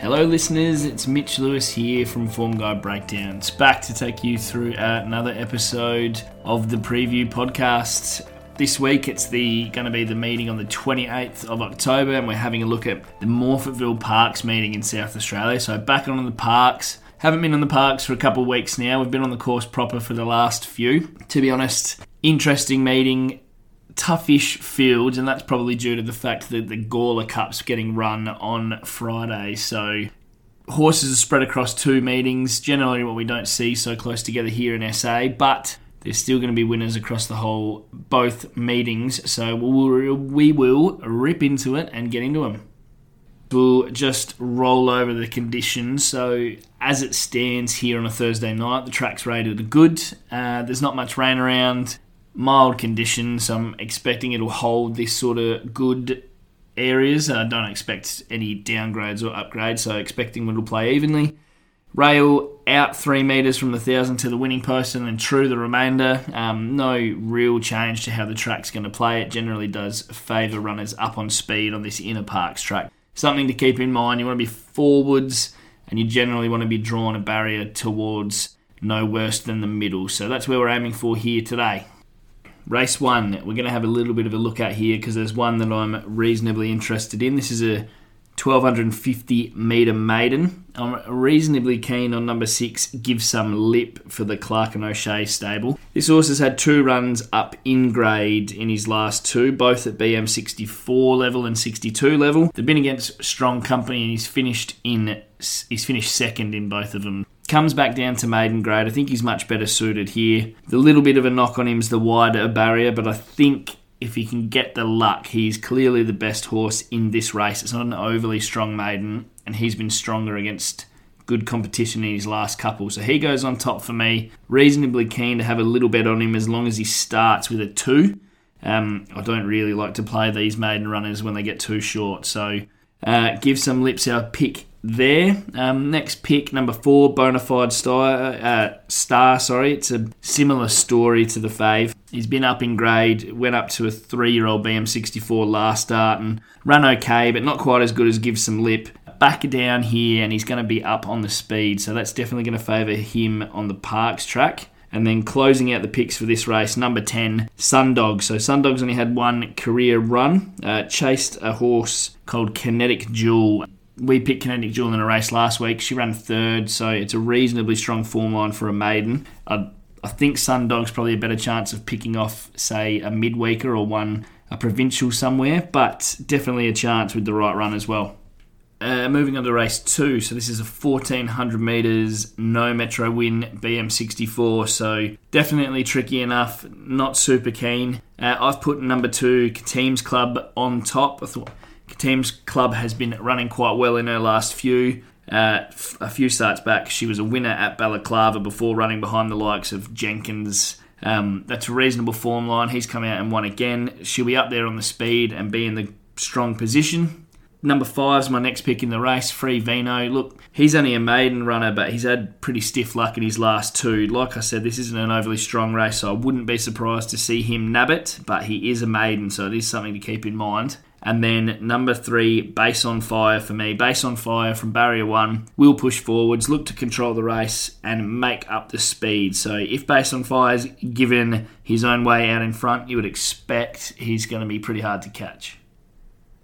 Hello, listeners. It's Mitch Lewis here from Form Guide Breakdowns, back to take you through another episode of the preview podcast. This week, it's the going to be the meeting on the 28th of October, and we're having a look at the Morphettville Parks meeting in South Australia. So back on the parks. Haven't been on the parks for a couple of weeks now. We've been on the course proper for the last few. To be honest, interesting meeting toughish fields, and that's probably due to the fact that the Gawler Cup's getting run on Friday. So horses are spread across two meetings, generally what we don't see so close together here in SA, but there's still going to be winners across the whole both meetings. So we'll, we will rip into it and get into them. We'll just roll over the conditions. So as it stands here on a Thursday night, the track's rated good. Uh, there's not much rain around mild conditions. I'm expecting it'll hold this sort of good areas. I don't expect any downgrades or upgrades, so expecting it'll play evenly. Rail out three metres from the thousand to the winning post and then true the remainder. Um, no real change to how the track's going to play. It generally does favour runners up on speed on this inner parks track. Something to keep in mind you want to be forwards and you generally want to be drawn a barrier towards no worse than the middle. So that's where we're aiming for here today. Race one, we're going to have a little bit of a look at here because there's one that I'm reasonably interested in. This is a 1250 metre maiden. I'm reasonably keen on number six, Give Some Lip for the Clark and O'Shea stable. This horse has had two runs up in grade in his last two, both at BM 64 level and 62 level. They've been against strong company and he's finished in he's finished second in both of them. Comes back down to maiden grade. I think he's much better suited here. The little bit of a knock on him is the wider barrier, but I think if he can get the luck, he's clearly the best horse in this race. It's not an overly strong maiden, and he's been stronger against good competition in his last couple. So he goes on top for me. Reasonably keen to have a little bet on him as long as he starts with a two. Um, I don't really like to play these maiden runners when they get too short. So uh, give some lips our pick there. Um, next pick, number four, Bonafide Star. Uh, Star, sorry, it's a similar story to the Fave. He's been up in grade, went up to a three-year-old BM64 last start and run okay, but not quite as good as Give Some Lip. Back down here, and he's going to be up on the speed, so that's definitely going to favour him on the Parks track. And then closing out the picks for this race, number 10, Sundog. So Sundog's only had one career run, uh, chased a horse called Kinetic Jewel we picked Kinetic Jewel in a race last week. She ran third, so it's a reasonably strong form line for a maiden. I, I think Sundog's probably a better chance of picking off, say, a midweeker or one a provincial somewhere, but definitely a chance with the right run as well. Uh, moving on to race two, so this is a 1400 metres, no metro win, BM64, so definitely tricky enough, not super keen. Uh, I've put number two, Teams Club, on top. I thought Team's club has been running quite well in her last few. Uh, a few starts back, she was a winner at Balaclava before running behind the likes of Jenkins. Um, that's a reasonable form line. He's come out and won again. She'll be up there on the speed and be in the strong position. Number five is my next pick in the race, Free Vino. Look, he's only a maiden runner, but he's had pretty stiff luck in his last two. Like I said, this isn't an overly strong race, so I wouldn't be surprised to see him nab it, but he is a maiden, so it is something to keep in mind. And then number three, base on fire for me. Base on fire from barrier one will push forwards, look to control the race, and make up the speed. So if base on fire is given his own way out in front, you would expect he's going to be pretty hard to catch.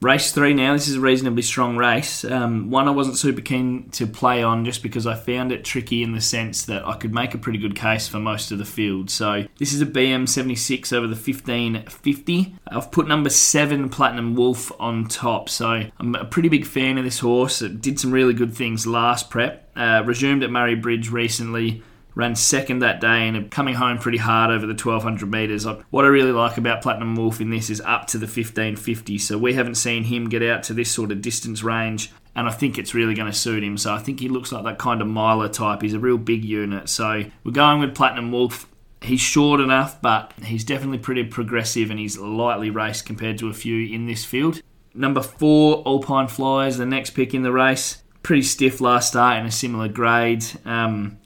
Race three now. This is a reasonably strong race. Um, one I wasn't super keen to play on just because I found it tricky in the sense that I could make a pretty good case for most of the field. So this is a BM76 over the 1550. I've put number seven Platinum Wolf on top. So I'm a pretty big fan of this horse. It did some really good things last prep. Uh, resumed at Murray Bridge recently ran second that day and coming home pretty hard over the 1200 metres. What I really like about Platinum Wolf in this is up to the 1550, so we haven't seen him get out to this sort of distance range. And I think it's really going to suit him. So I think he looks like that kind of miler type. He's a real big unit. So we're going with Platinum Wolf he's short enough, but he's definitely pretty progressive and he's lightly raced compared to a few in this field. Number four, Alpine Flyers, the next pick in the race. Pretty stiff last start in a similar grade. Um,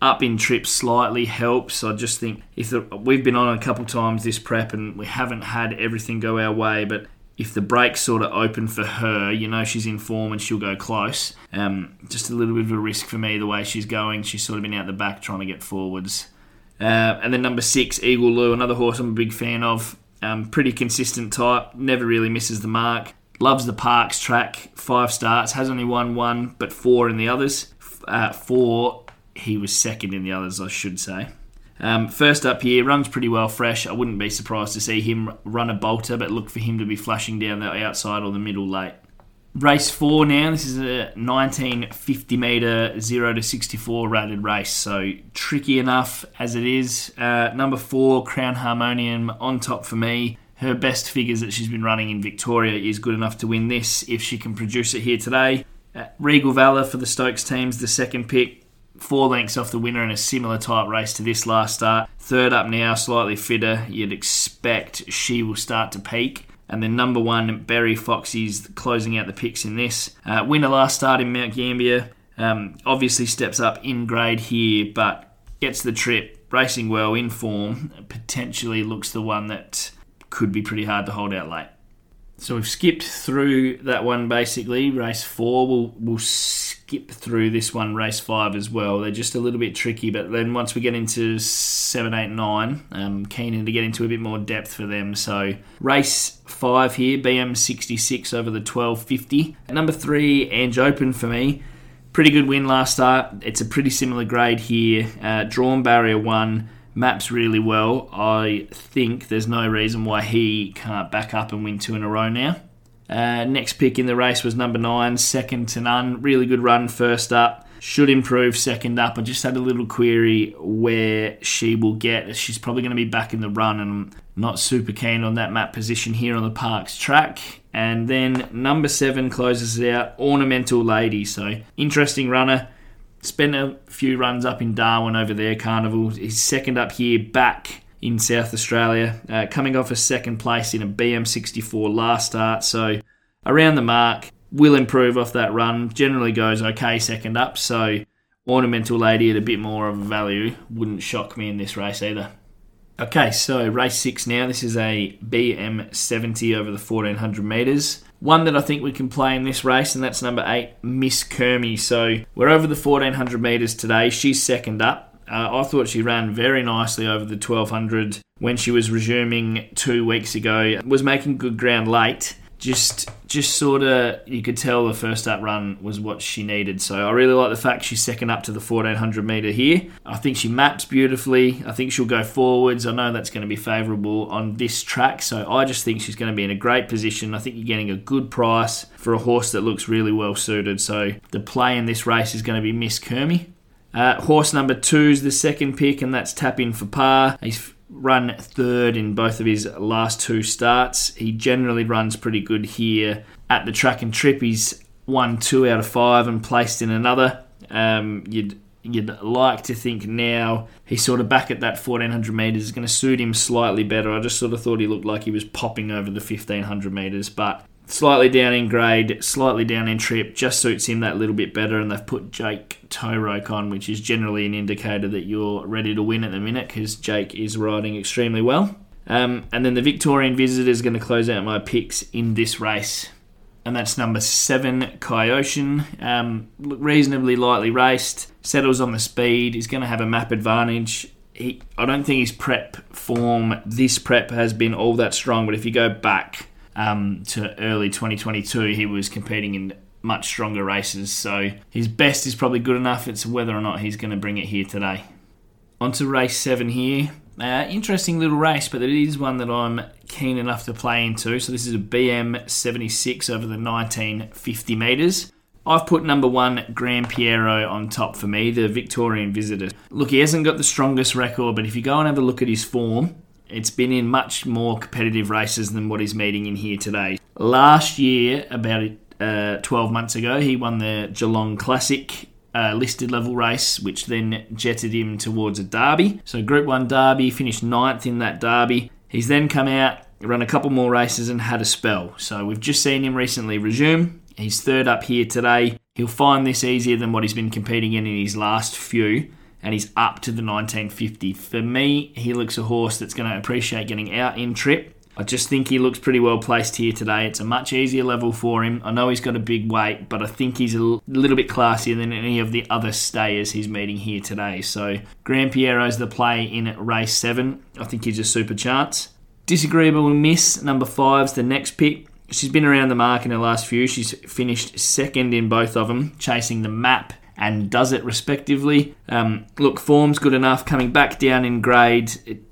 up in trips slightly helps. I just think if the, we've been on a couple times this prep and we haven't had everything go our way, but if the breaks sort of open for her, you know she's in form and she'll go close. Um, just a little bit of a risk for me the way she's going. She's sort of been out the back trying to get forwards. Uh, and then number six, Eagle Lou, another horse I'm a big fan of. Um, pretty consistent type, never really misses the mark. Loves the Parks track, five starts, has only won one, but four in the others. Uh, four, he was second in the others, I should say. Um, first up here, runs pretty well fresh. I wouldn't be surprised to see him run a bolter, but look for him to be flashing down the outside or the middle late. Race four now. This is a 1950 metre 0 to 64 rated race, so tricky enough as it is. Uh, number four, Crown Harmonium on top for me. Her best figures that she's been running in Victoria is good enough to win this if she can produce it here today. Uh, Regal Valor for the Stokes team's the second pick four lengths off the winner in a similar type race to this last start. Third up now, slightly fitter. You'd expect she will start to peak. And then number one, Berry Foxy's closing out the picks in this. Uh, winner last start in Mount Gambier. Um, obviously steps up in grade here, but gets the trip, racing well, in form. Potentially looks the one that could be pretty hard to hold out late. So we've skipped through that one basically. Race four, we'll, we'll skip through this one, race five as well. They're just a little bit tricky, but then once we get into seven, eight, nine, I'm keen to get into a bit more depth for them. So race five here, BM66 over the 1250. Number three, Ange Open for me. Pretty good win last start. It's a pretty similar grade here. Uh, drawn barrier one maps really well. I think there's no reason why he can't back up and win two in a row now. Uh, next pick in the race was number nine, second to none. Really good run first up. Should improve second up. I just had a little query where she will get. She's probably going to be back in the run, and I'm not super keen on that map position here on the Parks track. And then number seven closes it out, Ornamental Lady. So interesting runner Spent a few runs up in Darwin over there, Carnival. He's second up here back in South Australia, uh, coming off a second place in a BM64 last start. So around the mark, will improve off that run. Generally goes okay second up. So Ornamental Lady at a bit more of a value wouldn't shock me in this race either. Okay, so race six now. This is a BM70 over the 1400 metres. One that I think we can play in this race, and that's number eight, Miss Kermy. So we're over the 1400 metres today. She's second up. Uh, I thought she ran very nicely over the 1200 when she was resuming two weeks ago. Was making good ground late just just sort of you could tell the first up run was what she needed. So I really like the fact she's second up to the 1400 meter here. I think she maps beautifully. I think she'll go forwards. I know that's going to be favourable on this track. So I just think she's going to be in a great position. I think you're getting a good price for a horse that looks really well suited. So the play in this race is going to be Miss Kermy. Uh, horse number two is the second pick, and that's Tap In for Par. He's run third in both of his last two starts. He generally runs pretty good here at the track and trip. He's won two out of five and placed in another. Um, you'd you'd like to think now he's sort of back at that 1400 metres is going to suit him slightly better. I just sort of thought he looked like he was popping over the 1500 metres, but slightly down in grade, slightly down in trip, just suits him that little bit better. And they've put Jake Toeroek on, which is generally an indicator that you're ready to win at the minute because Jake is riding extremely well. Um, and then the Victorian Visitor is going to close out my picks in this race. And that's number seven, Kyocean. Um, reasonably lightly raced, settles on the speed, He's going to have a map advantage. He, I don't think his prep form, this prep, has been all that strong, but if you go back um, to early 2022, he was competing in much stronger races. So his best is probably good enough. It's whether or not he's going to bring it here today. On to race seven here. Uh, interesting little race, but it is one that I'm keen enough to play into. So this is a BM 76 over the 1950 metres. I've put number one, Grand Piero, on top for me, the Victorian visitor. Look, he hasn't got the strongest record, but if you go and have a look at his form, it's been in much more competitive races than what he's meeting in here today. Last year, about uh, 12 months ago, he won the Geelong Classic uh, listed level race, which then jetted him towards a derby. So, Group 1 derby, finished ninth in that derby. He's then come out, run a couple more races, and had a spell. So, we've just seen him recently resume. He's third up here today. He'll find this easier than what he's been competing in in his last few and he's up to the 1950. For me, he looks a horse that's going to appreciate getting out in trip. I just think he looks pretty well placed here today. It's a much easier level for him. I know he's got a big weight, but I think he's a little bit classier than any of the other stayers he's meeting here today. So Grand Piero's the play in race seven. I think he's a super chance. Disagreeable miss number five's the next pick. She's been around the mark in her last few. She's finished second in both of them, chasing the map and does it respectively. Um, look, form's good enough. Coming back down in grade, it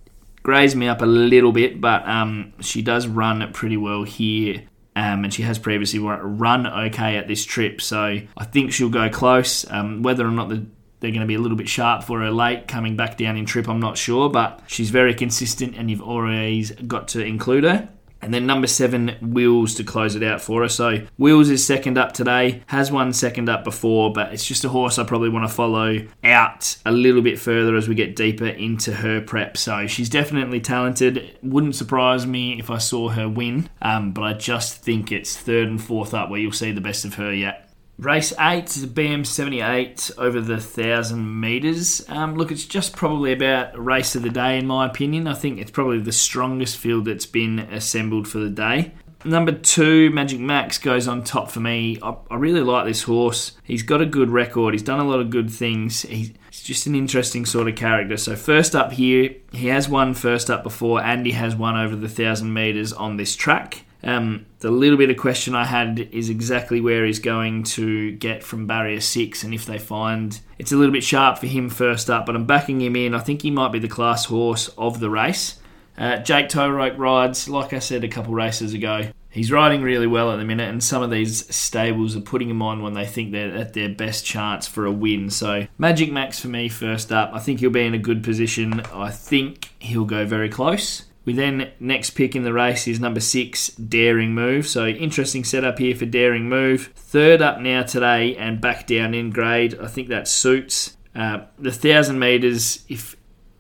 grazed me up a little bit, but um, she does run pretty well here. Um, and she has previously run okay at this trip, so I think she'll go close. Um, whether or not the, they're going to be a little bit sharp for her late coming back down in trip, I'm not sure, but she's very consistent, and you've always got to include her. And then number seven, Wheels to close it out for us. So Wheels is second up today, has won second up before, but it's just a horse I probably want to follow out a little bit further as we get deeper into her prep. So she's definitely talented. Wouldn't surprise me if I saw her win, um, but I just think it's third and fourth up where you'll see the best of her yet. Race 8 is a BM78 over the 1,000 metres. Um, look, it's just probably about race of the day, in my opinion. I think it's probably the strongest field that's been assembled for the day. Number two, Magic Max, goes on top for me. I, I, really like this horse. He's got a good record. He's done a lot of good things. He's just an interesting sort of character. So, first up here, he has won first up before, and he has won over the 1,000 metres on this track. Um, the little bit of question I had is exactly where he's going to get from barrier six, and if they find it's a little bit sharp for him first up, but I'm backing him in. I think he might be the class horse of the race. Uh, Jake Toeroek rides, like I said a couple races ago, he's riding really well at the minute, and some of these stables are putting him on when they think they're at their best chance for a win. So, Magic Max for me first up. I think he'll be in a good position. I think he'll go very close. We then next pick in the race is number six, Daring Move. So interesting setup here for Daring Move. Third up now today and back down in grade. I think that suits. Uh, the thousand meters, if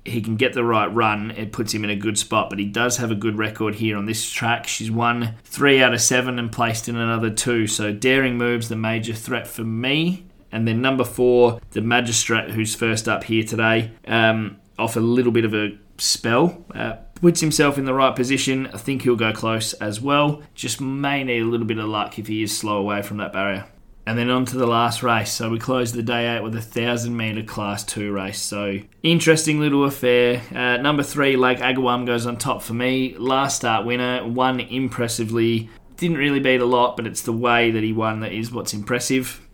he can get the right run, it puts him in a good spot. But he does have a good record here on this track. She's won three out of seven and placed in another two. So Daring Move's the major threat for me. And then number four, the Magistrate, who's first up here today, um, off a little bit of a spell. Uh, puts himself in the right position. I think he'll go close as well. Just may need a little bit of luck if he is slow away from that barrier. And then on to the last race. So we close the day out with a thousand metre class two race. So interesting little affair. Uh, number three, Lake Agawam goes on top for me. Last start winner, won impressively. Didn't really beat a lot, but it's the way that he won that is what's impressive.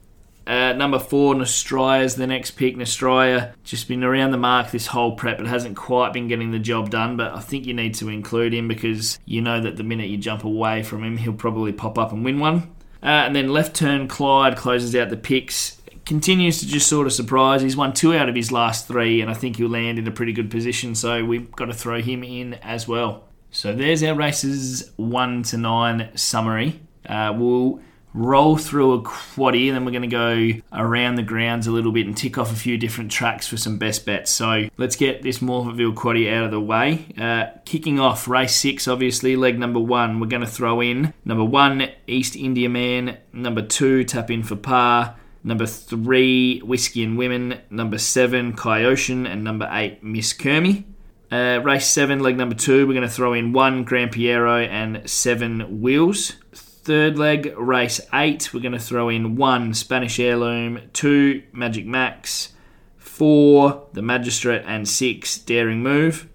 Uh, number four, Nostraya is the next pick. Nostraya just been around the mark this whole prep, but hasn't quite been getting the job done. But I think you need to include him because you know that the minute you jump away from him, he'll probably pop up and win one. Uh, and then left turn Clyde closes out the picks. Continues to just sort of surprise. He's won two out of his last three, and I think he'll land in a pretty good position. So we've got to throw him in as well. So there's our races one to nine summary. Uh, we'll roll through a quaddy, and then we're going to go around the grounds a little bit and tick off a few different tracks for some best bets. So let's get this Morphettville quaddy out of the way. Uh, kicking off race six, obviously, leg number one, we're going to throw in number one, East India Man, number two, Tap In for Par. Number three, Whiskey and Women. Number seven, Ocean, And number eight, Miss Kermy. Uh, race seven, leg number two, we're going to throw in one Grand Piero and seven Wheels. Third leg, race eight, we're going to throw in one Spanish Heirloom, two Magic Max, four the Magistrate, and six Daring Move.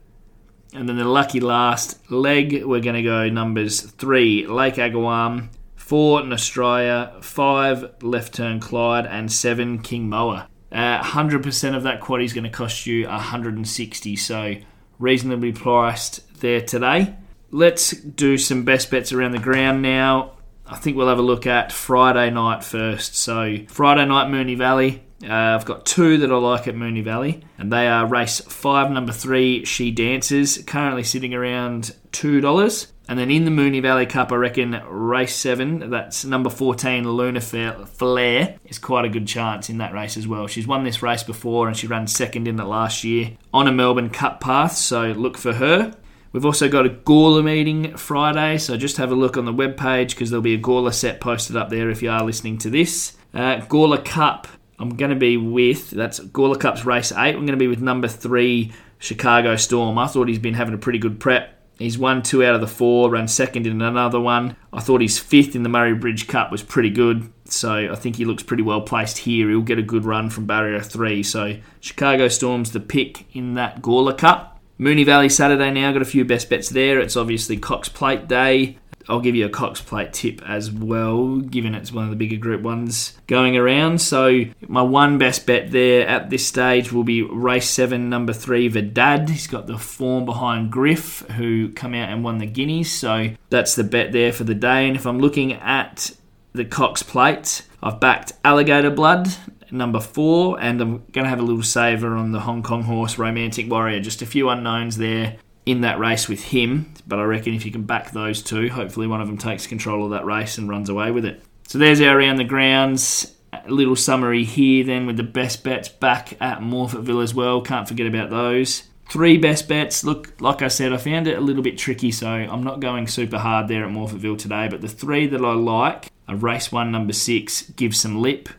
And then the lucky last leg, we're going to go numbers three Lake Agawam, four Nostraya, five Left Turn Clyde, and seven King Moa. Uh, 100% of that quad is going to cost you 160, so reasonably priced there today. Let's do some best bets around the ground now. I think we'll have a look at Friday night first. So, Friday night, Moonee Valley. Uh, I've got two that I like at Moonee Valley, and they are race five, number three, She Dances, currently sitting around $2. And then in the Moonee Valley Cup, I reckon race seven, that's number 14, Lunar Flare, is quite a good chance in that race as well. She's won this race before and she ran second in it last year on a Melbourne Cup path, so look for her. We've also got a Gawler meeting Friday, so just have a look on the webpage because there'll be a Gawler set posted up there if you are listening to this. Uh, Gawler Cup, I'm going to be with, that's Gawler Cup's race 8. I'm going to be with number 3, Chicago Storm. I thought he's been having a pretty good prep. He's won two out of the four, ran second in another one. I thought his fifth in the Murray Bridge Cup was pretty good, so I think he looks pretty well placed here. He'll get a good run from barrier three. So Chicago Storm's the pick in that Gawler Cup. Moonee Valley Saturday now, got a few best bets there. It's obviously Cox Plate Day. I'll give you a Cox Plate tip as well, given it's one of the bigger group ones going around. So my one best bet there at this stage will be race seven, number three, Vidad. He's got the form behind Griff, who come out and won the Guineas. So that's the bet there for the day. And if I'm looking at the Cox Plate, I've backed Alligator Blood number four, and I'm going to have a little saver on the Hong Kong horse Romantic Warrior. Just a few unknowns there in that race with him. But I reckon if you can back those two, hopefully one of them takes control of that race and runs away with it. So there's our around the grounds. A little summary here then with the best bets back at Morphettville as well. Can't forget about those. Three best bets. Look, like I said, I found it a little bit tricky, so I'm not going super hard there at Morphettville today. But the three that I like are race one, number six, Give Some Lip.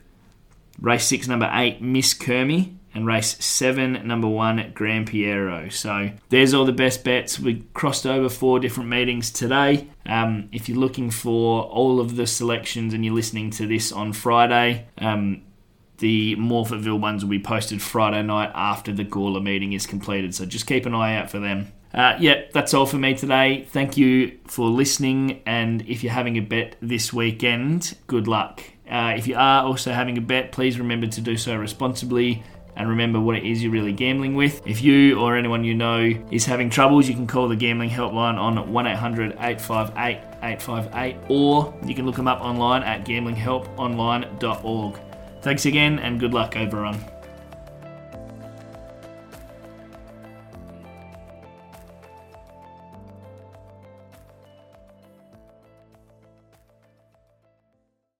Race six, number eight, Miss Kermy and race seven, number one, Grand Piero. So there's all the best bets. We crossed over four different meetings today. Um, if you're looking for all of the selections and you're listening to this on Friday, um, the Morphettville ones will be posted Friday night after the Gawler meeting is completed. So just keep an eye out for them. Uh, yeah, that's all for me today. Thank you for listening. And if you're having a bet this weekend, good luck. Uh, if you are also having a bet, please remember to do so responsibly and remember what it is you're really gambling with. If you or anyone you know is having troubles, you can call the gambling helpline on 1 800 858 858 or you can look them up online at gamblinghelponline.org. Thanks again and good luck, everyone.